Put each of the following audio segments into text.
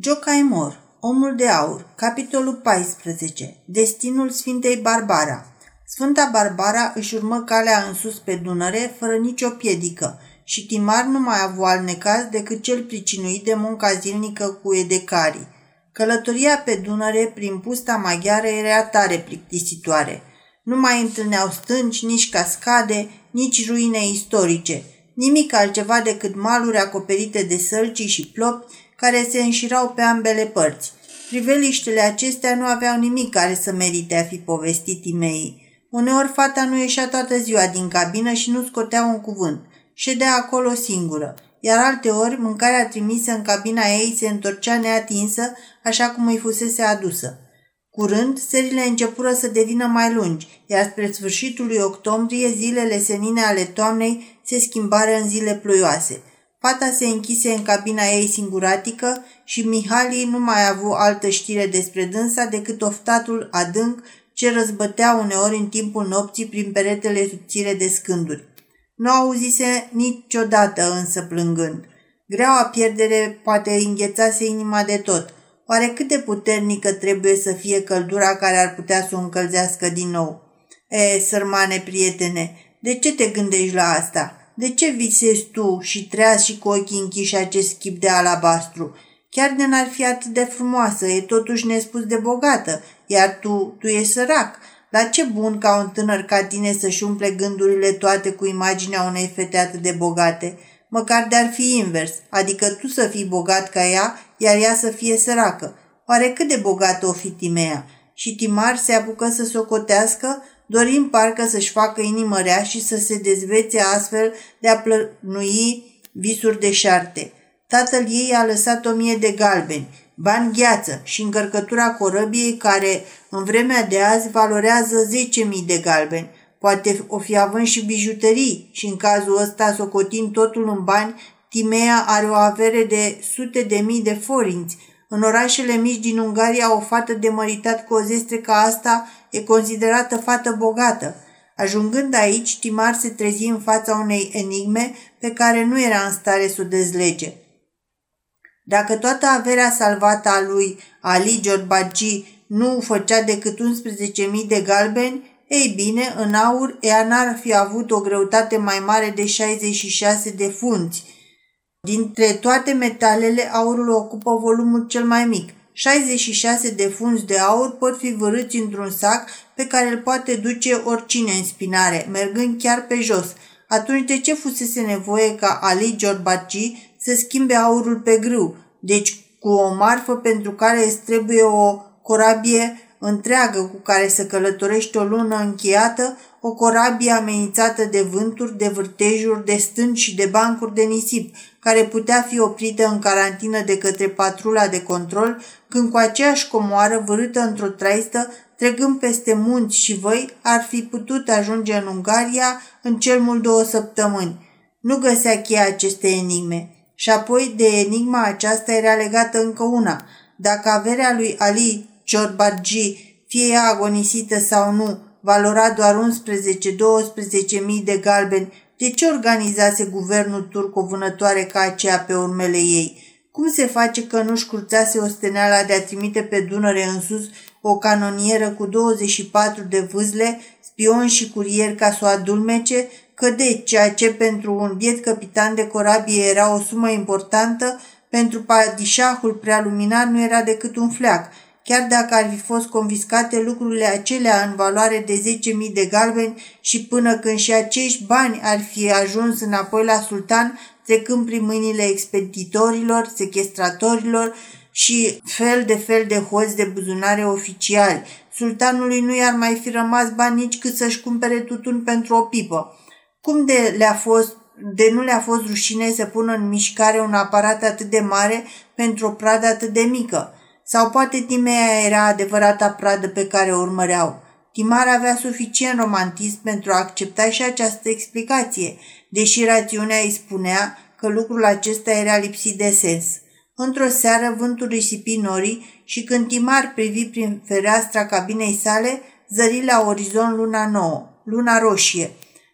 Jocaimor, Omul de Aur, capitolul 14, Destinul Sfintei Barbara. Sfânta Barbara își urmă calea în sus pe Dunăre fără nicio piedică și Timar nu mai avea alt necaz decât cel pricinuit de munca zilnică cu edecarii. Călătoria pe Dunăre prin pusta maghiară era tare plictisitoare. Nu mai întâlneau stânci, nici cascade, nici ruine istorice, nimic altceva decât maluri acoperite de sălcii și plopi care se înșirau pe ambele părți. Priveliștele acestea nu aveau nimic care să merite a fi povestit Timei. Uneori fata nu ieșea toată ziua din cabină și nu scotea un cuvânt. Ședea acolo singură, iar alte ori mâncarea trimisă în cabina ei se întorcea neatinsă, așa cum îi fusese adusă. Curând, serile începură să devină mai lungi, iar spre sfârșitul lui octombrie, zilele senine ale toamnei se schimbară în zile ploioase – Fata se închise în cabina ei singuratică și Mihali nu mai avu altă știre despre dânsa decât oftatul adânc ce răzbătea uneori în timpul nopții prin peretele subțire de scânduri. Nu auzise niciodată însă plângând. Greaua pierdere poate înghețase inima de tot. Oare cât de puternică trebuie să fie căldura care ar putea să o încălzească din nou? E, sărmane prietene, de ce te gândești la asta?" De ce visezi tu și treaz și cu ochii închiși acest chip de alabastru? Chiar de n-ar fi atât de frumoasă, e totuși nespus de bogată, iar tu, tu ești sărac. La ce bun ca un tânăr ca tine să-și umple gândurile toate cu imaginea unei fete atât de bogate? Măcar de-ar fi invers, adică tu să fii bogat ca ea, iar ea să fie săracă. Oare cât de bogată o fi Timea? Și Timar se apucă să socotească dorind parcă să-și facă inimă rea și să se dezvețe astfel de a plănui visuri de șarte. Tatăl ei a lăsat o mie de galbeni, bani gheață și încărcătura corăbiei care în vremea de azi valorează 10.000 de galbeni. Poate o fi având și bijuterii și în cazul ăsta, socotind totul în bani, Timea are o avere de sute de mii de forinți, în orașele mici din Ungaria, o fată de măritat cu o zestre ca asta e considerată fată bogată. Ajungând aici, Timar se trezi în fața unei enigme pe care nu era în stare să o dezlege. Dacă toată averea salvată a lui Ali Jorbagi nu făcea decât 11.000 de galbeni, ei bine, în aur ea n-ar fi avut o greutate mai mare de 66 de funți, Dintre toate metalele, aurul ocupă volumul cel mai mic. 66 de funzi de aur pot fi vărâți într-un sac pe care îl poate duce oricine în spinare, mergând chiar pe jos. Atunci de ce fusese nevoie ca Ali Giorbaci să schimbe aurul pe grâu? Deci cu o marfă pentru care îți trebuie o corabie întreagă cu care să călătorești o lună încheiată, o corabie amenințată de vânturi, de vârtejuri, de stânci și de bancuri de nisip, care putea fi oprită în carantină de către patrula de control, când cu aceeași comoară vârâtă într-o traistă, trecând peste munți și văi, ar fi putut ajunge în Ungaria în cel mult două săptămâni. Nu găsea cheia aceste enigme. Și apoi de enigma aceasta era legată încă una. Dacă averea lui Ali Ciorbargi, fie ea agonisită sau nu, valora doar 11-12 mii de galbeni, de ce organizase guvernul turc o vânătoare ca aceea pe urmele ei? Cum se face că nu-și curțase osteneala de a trimite pe Dunăre în sus o canonieră cu 24 de vâzle, spion și curier ca să o adulmece, că de ceea ce pentru un biet capitan de corabie era o sumă importantă, pentru padișahul prealuminat nu era decât un fleac – chiar dacă ar fi fost confiscate lucrurile acelea în valoare de 10.000 de galbeni și până când și acești bani ar fi ajuns înapoi la sultan, trecând prin mâinile expeditorilor, sequestratorilor și fel de fel de hoți de buzunare oficiali. Sultanului nu i-ar mai fi rămas bani nici cât să-și cumpere tutun pentru o pipă. Cum de le-a fost de nu le-a fost rușine să pună în mișcare un aparat atât de mare pentru o pradă atât de mică? Sau poate Timea era adevărata pradă pe care o urmăreau. Timar avea suficient romantism pentru a accepta și această explicație, deși rațiunea îi spunea că lucrul acesta era lipsit de sens. Într-o seară vântul risipi norii și când Timar privi prin fereastra cabinei sale, zări la orizont luna nouă, luna roșie.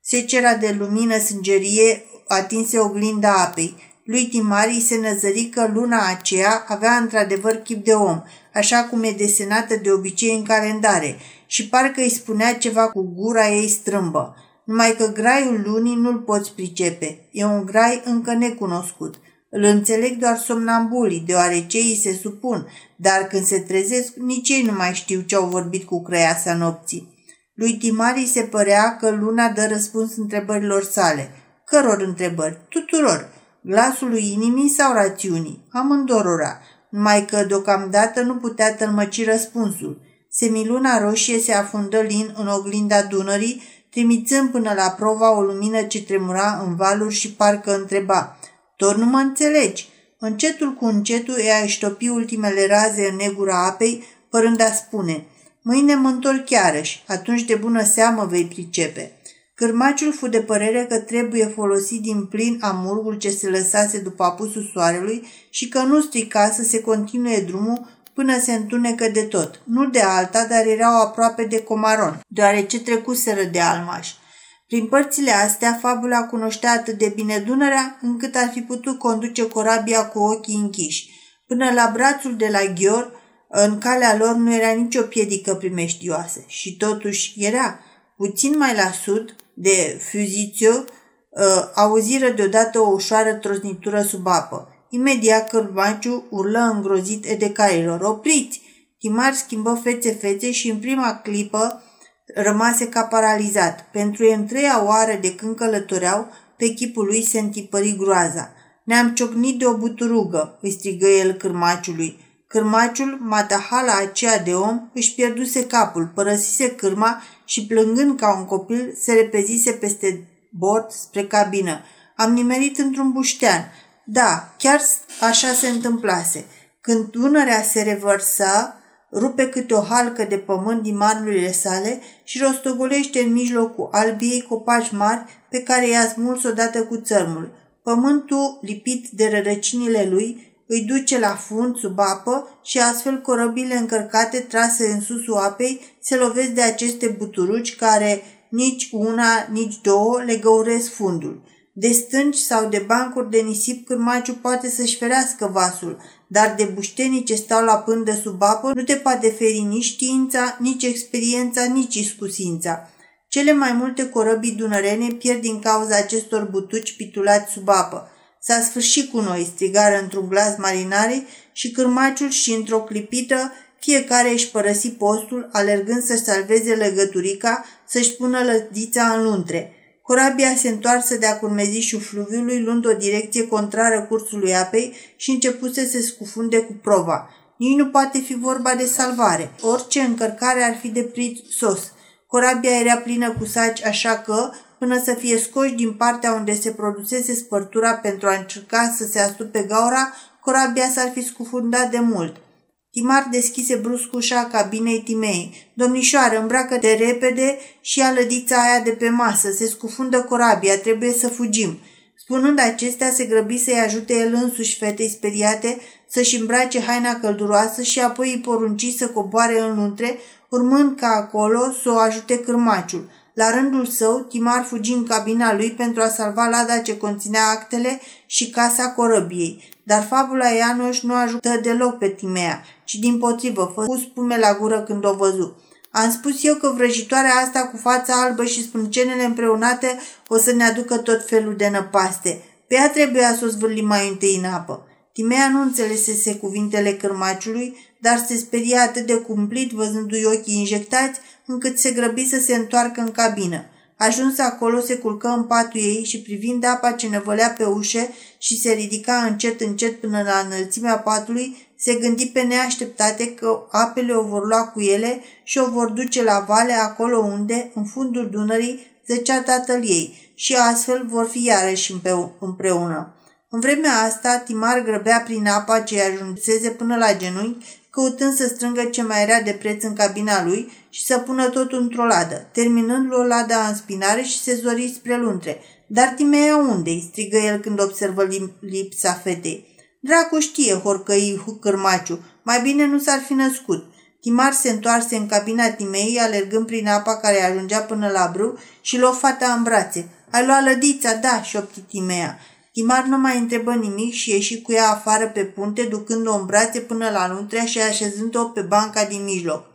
Secera de lumină sângerie atinse oglinda apei. Lui Timari se năzări că luna aceea avea într-adevăr chip de om, așa cum e desenată de obicei în calendare, și parcă îi spunea ceva cu gura ei strâmbă. Numai că graiul lunii nu-l poți pricepe. E un grai încă necunoscut. Îl înțeleg doar somnambulii, deoarece ei se supun, dar când se trezesc, nici ei nu mai știu ce au vorbit cu creiasa nopții. Lui Timari se părea că luna dă răspuns întrebărilor sale. Căror întrebări? Tuturor. Glasului inimii sau rațiunii? Amândorora. Numai că deocamdată nu putea tălmăci răspunsul. Semiluna roșie se afundă lin în oglinda Dunării, trimițând până la prova o lumină ce tremura în valuri și parcă întreba Tot nu mă înțelegi!" Încetul cu încetul ea ștopi ultimele raze în negura apei, părând a spune Mâine mă întorc chiarăși, atunci de bună seamă vei pricepe." Cârmaciul fu de părere că trebuie folosit din plin amurgul ce se lăsase după apusul soarelui și că nu strica să se continue drumul până se întunecă de tot. Nu de alta, dar erau aproape de Comaron, deoarece trecuseră de Almaș. Prin părțile astea, fabula cunoștea atât de bine Dunărea, încât ar fi putut conduce corabia cu ochii închiși. Până la brațul de la Ghior, în calea lor nu era nicio piedică primeștioasă și totuși era, puțin mai la sud de Fuzizio, uh, auziră deodată o ușoară trosnitură sub apă. Imediat cărbaciu urlă îngrozit edecailor. Opriți! Timar schimbă fețe-fețe și în prima clipă rămase ca paralizat. Pentru e întreia oară de când călătoreau, pe chipul lui se întipări groaza. Ne-am ciocnit de o buturugă, îi strigă el cârmaciului. Cârmaciul, matahala aceea de om, își pierduse capul, părăsise cârma și plângând ca un copil, se repezise peste bord spre cabină. Am nimerit într-un buștean. Da, chiar așa se întâmplase. Când Dunărea se revărsa, rupe câte o halcă de pământ din manurile sale și rostogolește în mijlocul albiei copaci mari pe care i-a smuls odată cu țărmul. Pământul, lipit de rădăcinile lui, îi duce la fund sub apă și astfel corăbile încărcate trase în susul apei se lovesc de aceste buturuci care nici una, nici două le găuresc fundul. De stânci sau de bancuri de nisip cârmaciu poate să-și ferească vasul, dar de buștenii ce stau la pândă sub apă nu te poate feri nici știința, nici experiența, nici iscusința. Cele mai multe corăbii dunărene pierd din cauza acestor butuci pitulați sub apă. S-a sfârșit cu noi, strigară într-un glas marinarii și cârmaciul și într-o clipită fiecare își părăsi postul, alergând să-și salveze legăturica, să-și pună lădița în luntre. Corabia se întoarse de-a curmezișul fluviului, luând o direcție contrară cursului apei și începuse să se scufunde cu prova. Nici nu poate fi vorba de salvare. Orice încărcare ar fi de sos. Corabia era plină cu saci, așa că, până să fie scoși din partea unde se produsese spărtura pentru a încerca să se astupe gaura, corabia s-ar fi scufundat de mult. Timar deschise brusc ușa cabinei Timei. Domnișoară, îmbracă-te repede și ia lădița aia de pe masă. Se scufundă corabia, trebuie să fugim. Spunând acestea, se grăbi să-i ajute el însuși fetei speriate să-și îmbrace haina călduroasă și apoi îi porunci să coboare în luntre, urmând ca acolo să o ajute cârmaciul. La rândul său, Timar fugi în cabina lui pentru a salva lada ce conținea actele și casa corăbiei. Dar fabula Ianoș nu ajută deloc pe Timea, ci din potrivă, făcu spume la gură când o văzu. Am spus eu că vrăjitoarea asta cu fața albă și sprâncenele împreunate o să ne aducă tot felul de năpaste. Pe ea trebuia să o zvârlim mai întâi în apă. Timea nu înțelesese cuvintele cârmaciului, dar se speria atât de cumplit văzându-i ochii injectați, încât se grăbi să se întoarcă în cabină. Ajuns acolo, se culcă în patul ei și privind apa ce nevălea pe ușe și se ridica încet încet până la înălțimea patului, se gândi pe neașteptate că apele o vor lua cu ele și o vor duce la vale acolo unde, în fundul Dunării, zăcea tatăl ei și astfel vor fi iarăși împreună. În vremea asta, Timar grăbea prin apa ce ajunseze până la genunchi, căutând să strângă ce mai era de preț în cabina lui și să pună totul într-o ladă. Terminând, o lada în spinare și se zori spre luntre. Dar Timea unde îi strigă el când observă lipsa fetei. Dracu știe, horcăi cârmaciu, mai bine nu s-ar fi născut. Timar se întoarse în cabina Timei, alergând prin apa care ajungea până la brâu și luă fata în brațe. Ai luat lădița? Da, șopti Timea. Timar nu mai întrebă nimic și ieși cu ea afară pe punte, ducând-o în brațe până la luntrea și așezând-o pe banca din mijloc.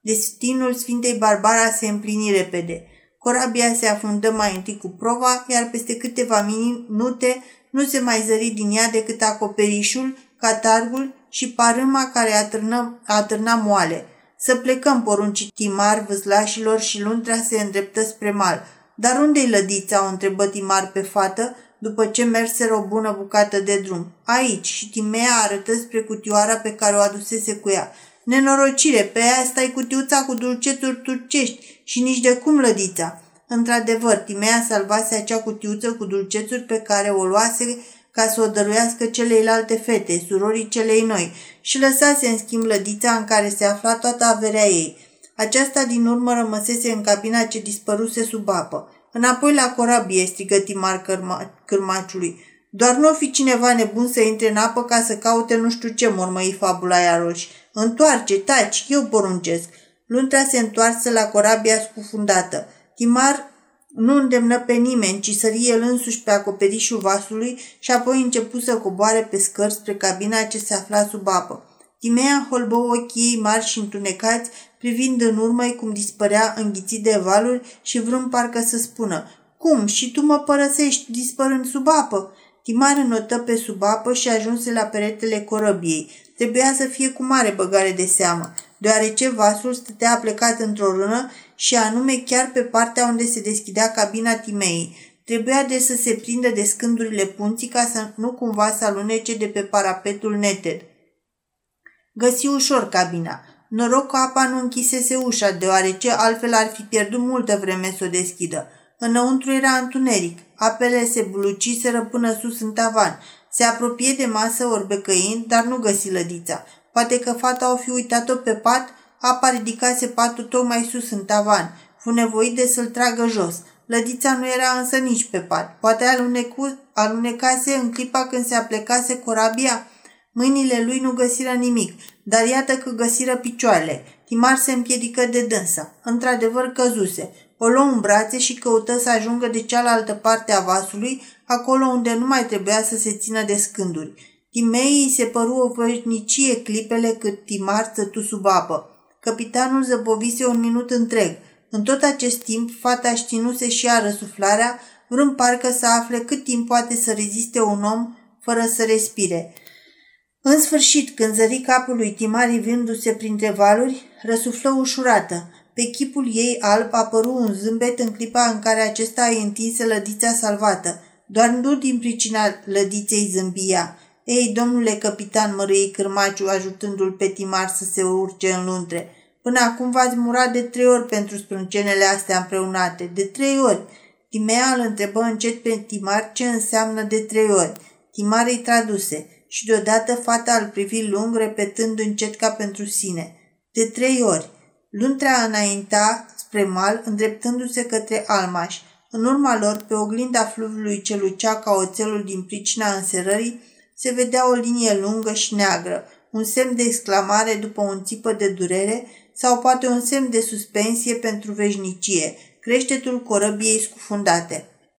Destinul Sfintei Barbara se împlini repede. Corabia se afundă mai întâi cu prova, iar peste câteva minute nu se mai zări din ea decât acoperișul, catargul și parâma care atârnă, atârna moale. Să plecăm, porunci Timar vâslașilor și luntrea se îndreptă spre mal. Dar unde-i lădița?" o întrebă Timar pe fată, după ce merse o bună bucată de drum. Aici, și Timea arătă spre cutioara pe care o adusese cu ea. Nenorocire, pe aia stai cutiuța cu dulcețuri turcești și nici de cum lădița. Într-adevăr, Timea salvase acea cutiuță cu dulcețuri pe care o luase ca să o dăruiască celeilalte fete, surorii celei noi, și lăsase în schimb lădița în care se afla toată averea ei. Aceasta din urmă rămăsese în cabina ce dispăruse sub apă. Înapoi la corabie, strigă Timar cărma- cârmaciului. Doar nu o fi cineva nebun să intre în apă ca să caute nu știu ce mormăi fabula iaroși. Întoarce, taci, eu poruncesc. Luntrea se întoarse la corabia scufundată. Timar nu îndemnă pe nimeni, ci sări el însuși pe acoperișul vasului și apoi începu să coboare pe scări spre cabina ce se afla sub apă. Timea holbă ochii ei marși și întunecați, privind în urmă cum dispărea înghițit de valuri și vrând parcă să spună Cum? Și tu mă părăsești dispărând sub apă?" Timar înotă pe sub apă și ajunse la peretele corăbiei. Trebuia să fie cu mare băgare de seamă, deoarece vasul stătea plecat într-o rână și anume chiar pe partea unde se deschidea cabina Timei. Trebuia de să se prindă de scândurile punții ca să nu cumva să alunece de pe parapetul neted. Găsi ușor cabina. Noroc că apa nu închisese ușa, deoarece altfel ar fi pierdut multă vreme să o deschidă. Înăuntru era întuneric. Apele se buluciseră până sus în tavan. Se apropie de masă orbecăind, dar nu găsi lădița. Poate că fata o fi uitat-o pe pat? Apa ridicase patul tocmai sus în tavan. Fu nevoit de să-l tragă jos. Lădița nu era însă nici pe pat. Poate alunecu, alunecase în clipa când se aplecase corabia? Mâinile lui nu găsiră nimic, dar iată că găsiră picioarele. Timar se împiedică de dânsa. Într-adevăr căzuse. O luă în brațe și căută să ajungă de cealaltă parte a vasului, acolo unde nu mai trebuia să se țină de scânduri. Timei se păru o veșnicie clipele cât Timar stătu sub apă. Capitanul zăbovise un minut întreg. În tot acest timp, fata știnuse și ea răsuflarea, vrând parcă să afle cât timp poate să reziste un om fără să respire. În sfârșit, când zări capul lui Timar rivindu-se printre valuri, răsuflă ușurată. Pe chipul ei alb apăru un zâmbet în clipa în care acesta îi întinse lădița salvată. Doar nu din pricina lădiței zâmbia. Ei, domnule capitan, mărâi cârmaciu, ajutându-l pe Timar să se urce în luntre. Până acum v-ați murat de trei ori pentru sprâncenele astea împreunate. De trei ori. Timea îl întrebă încet pe Timar ce înseamnă de trei ori. Timar îi traduse și deodată fata îl privi lung, repetând încet ca pentru sine. De trei ori. Luntrea înainta spre mal, îndreptându-se către Almaș. În urma lor, pe oglinda fluviului ce lucea ca oțelul din pricina înserării, se vedea o linie lungă și neagră, un semn de exclamare după un țipă de durere sau poate un semn de suspensie pentru veșnicie, creștetul corăbiei scufundate.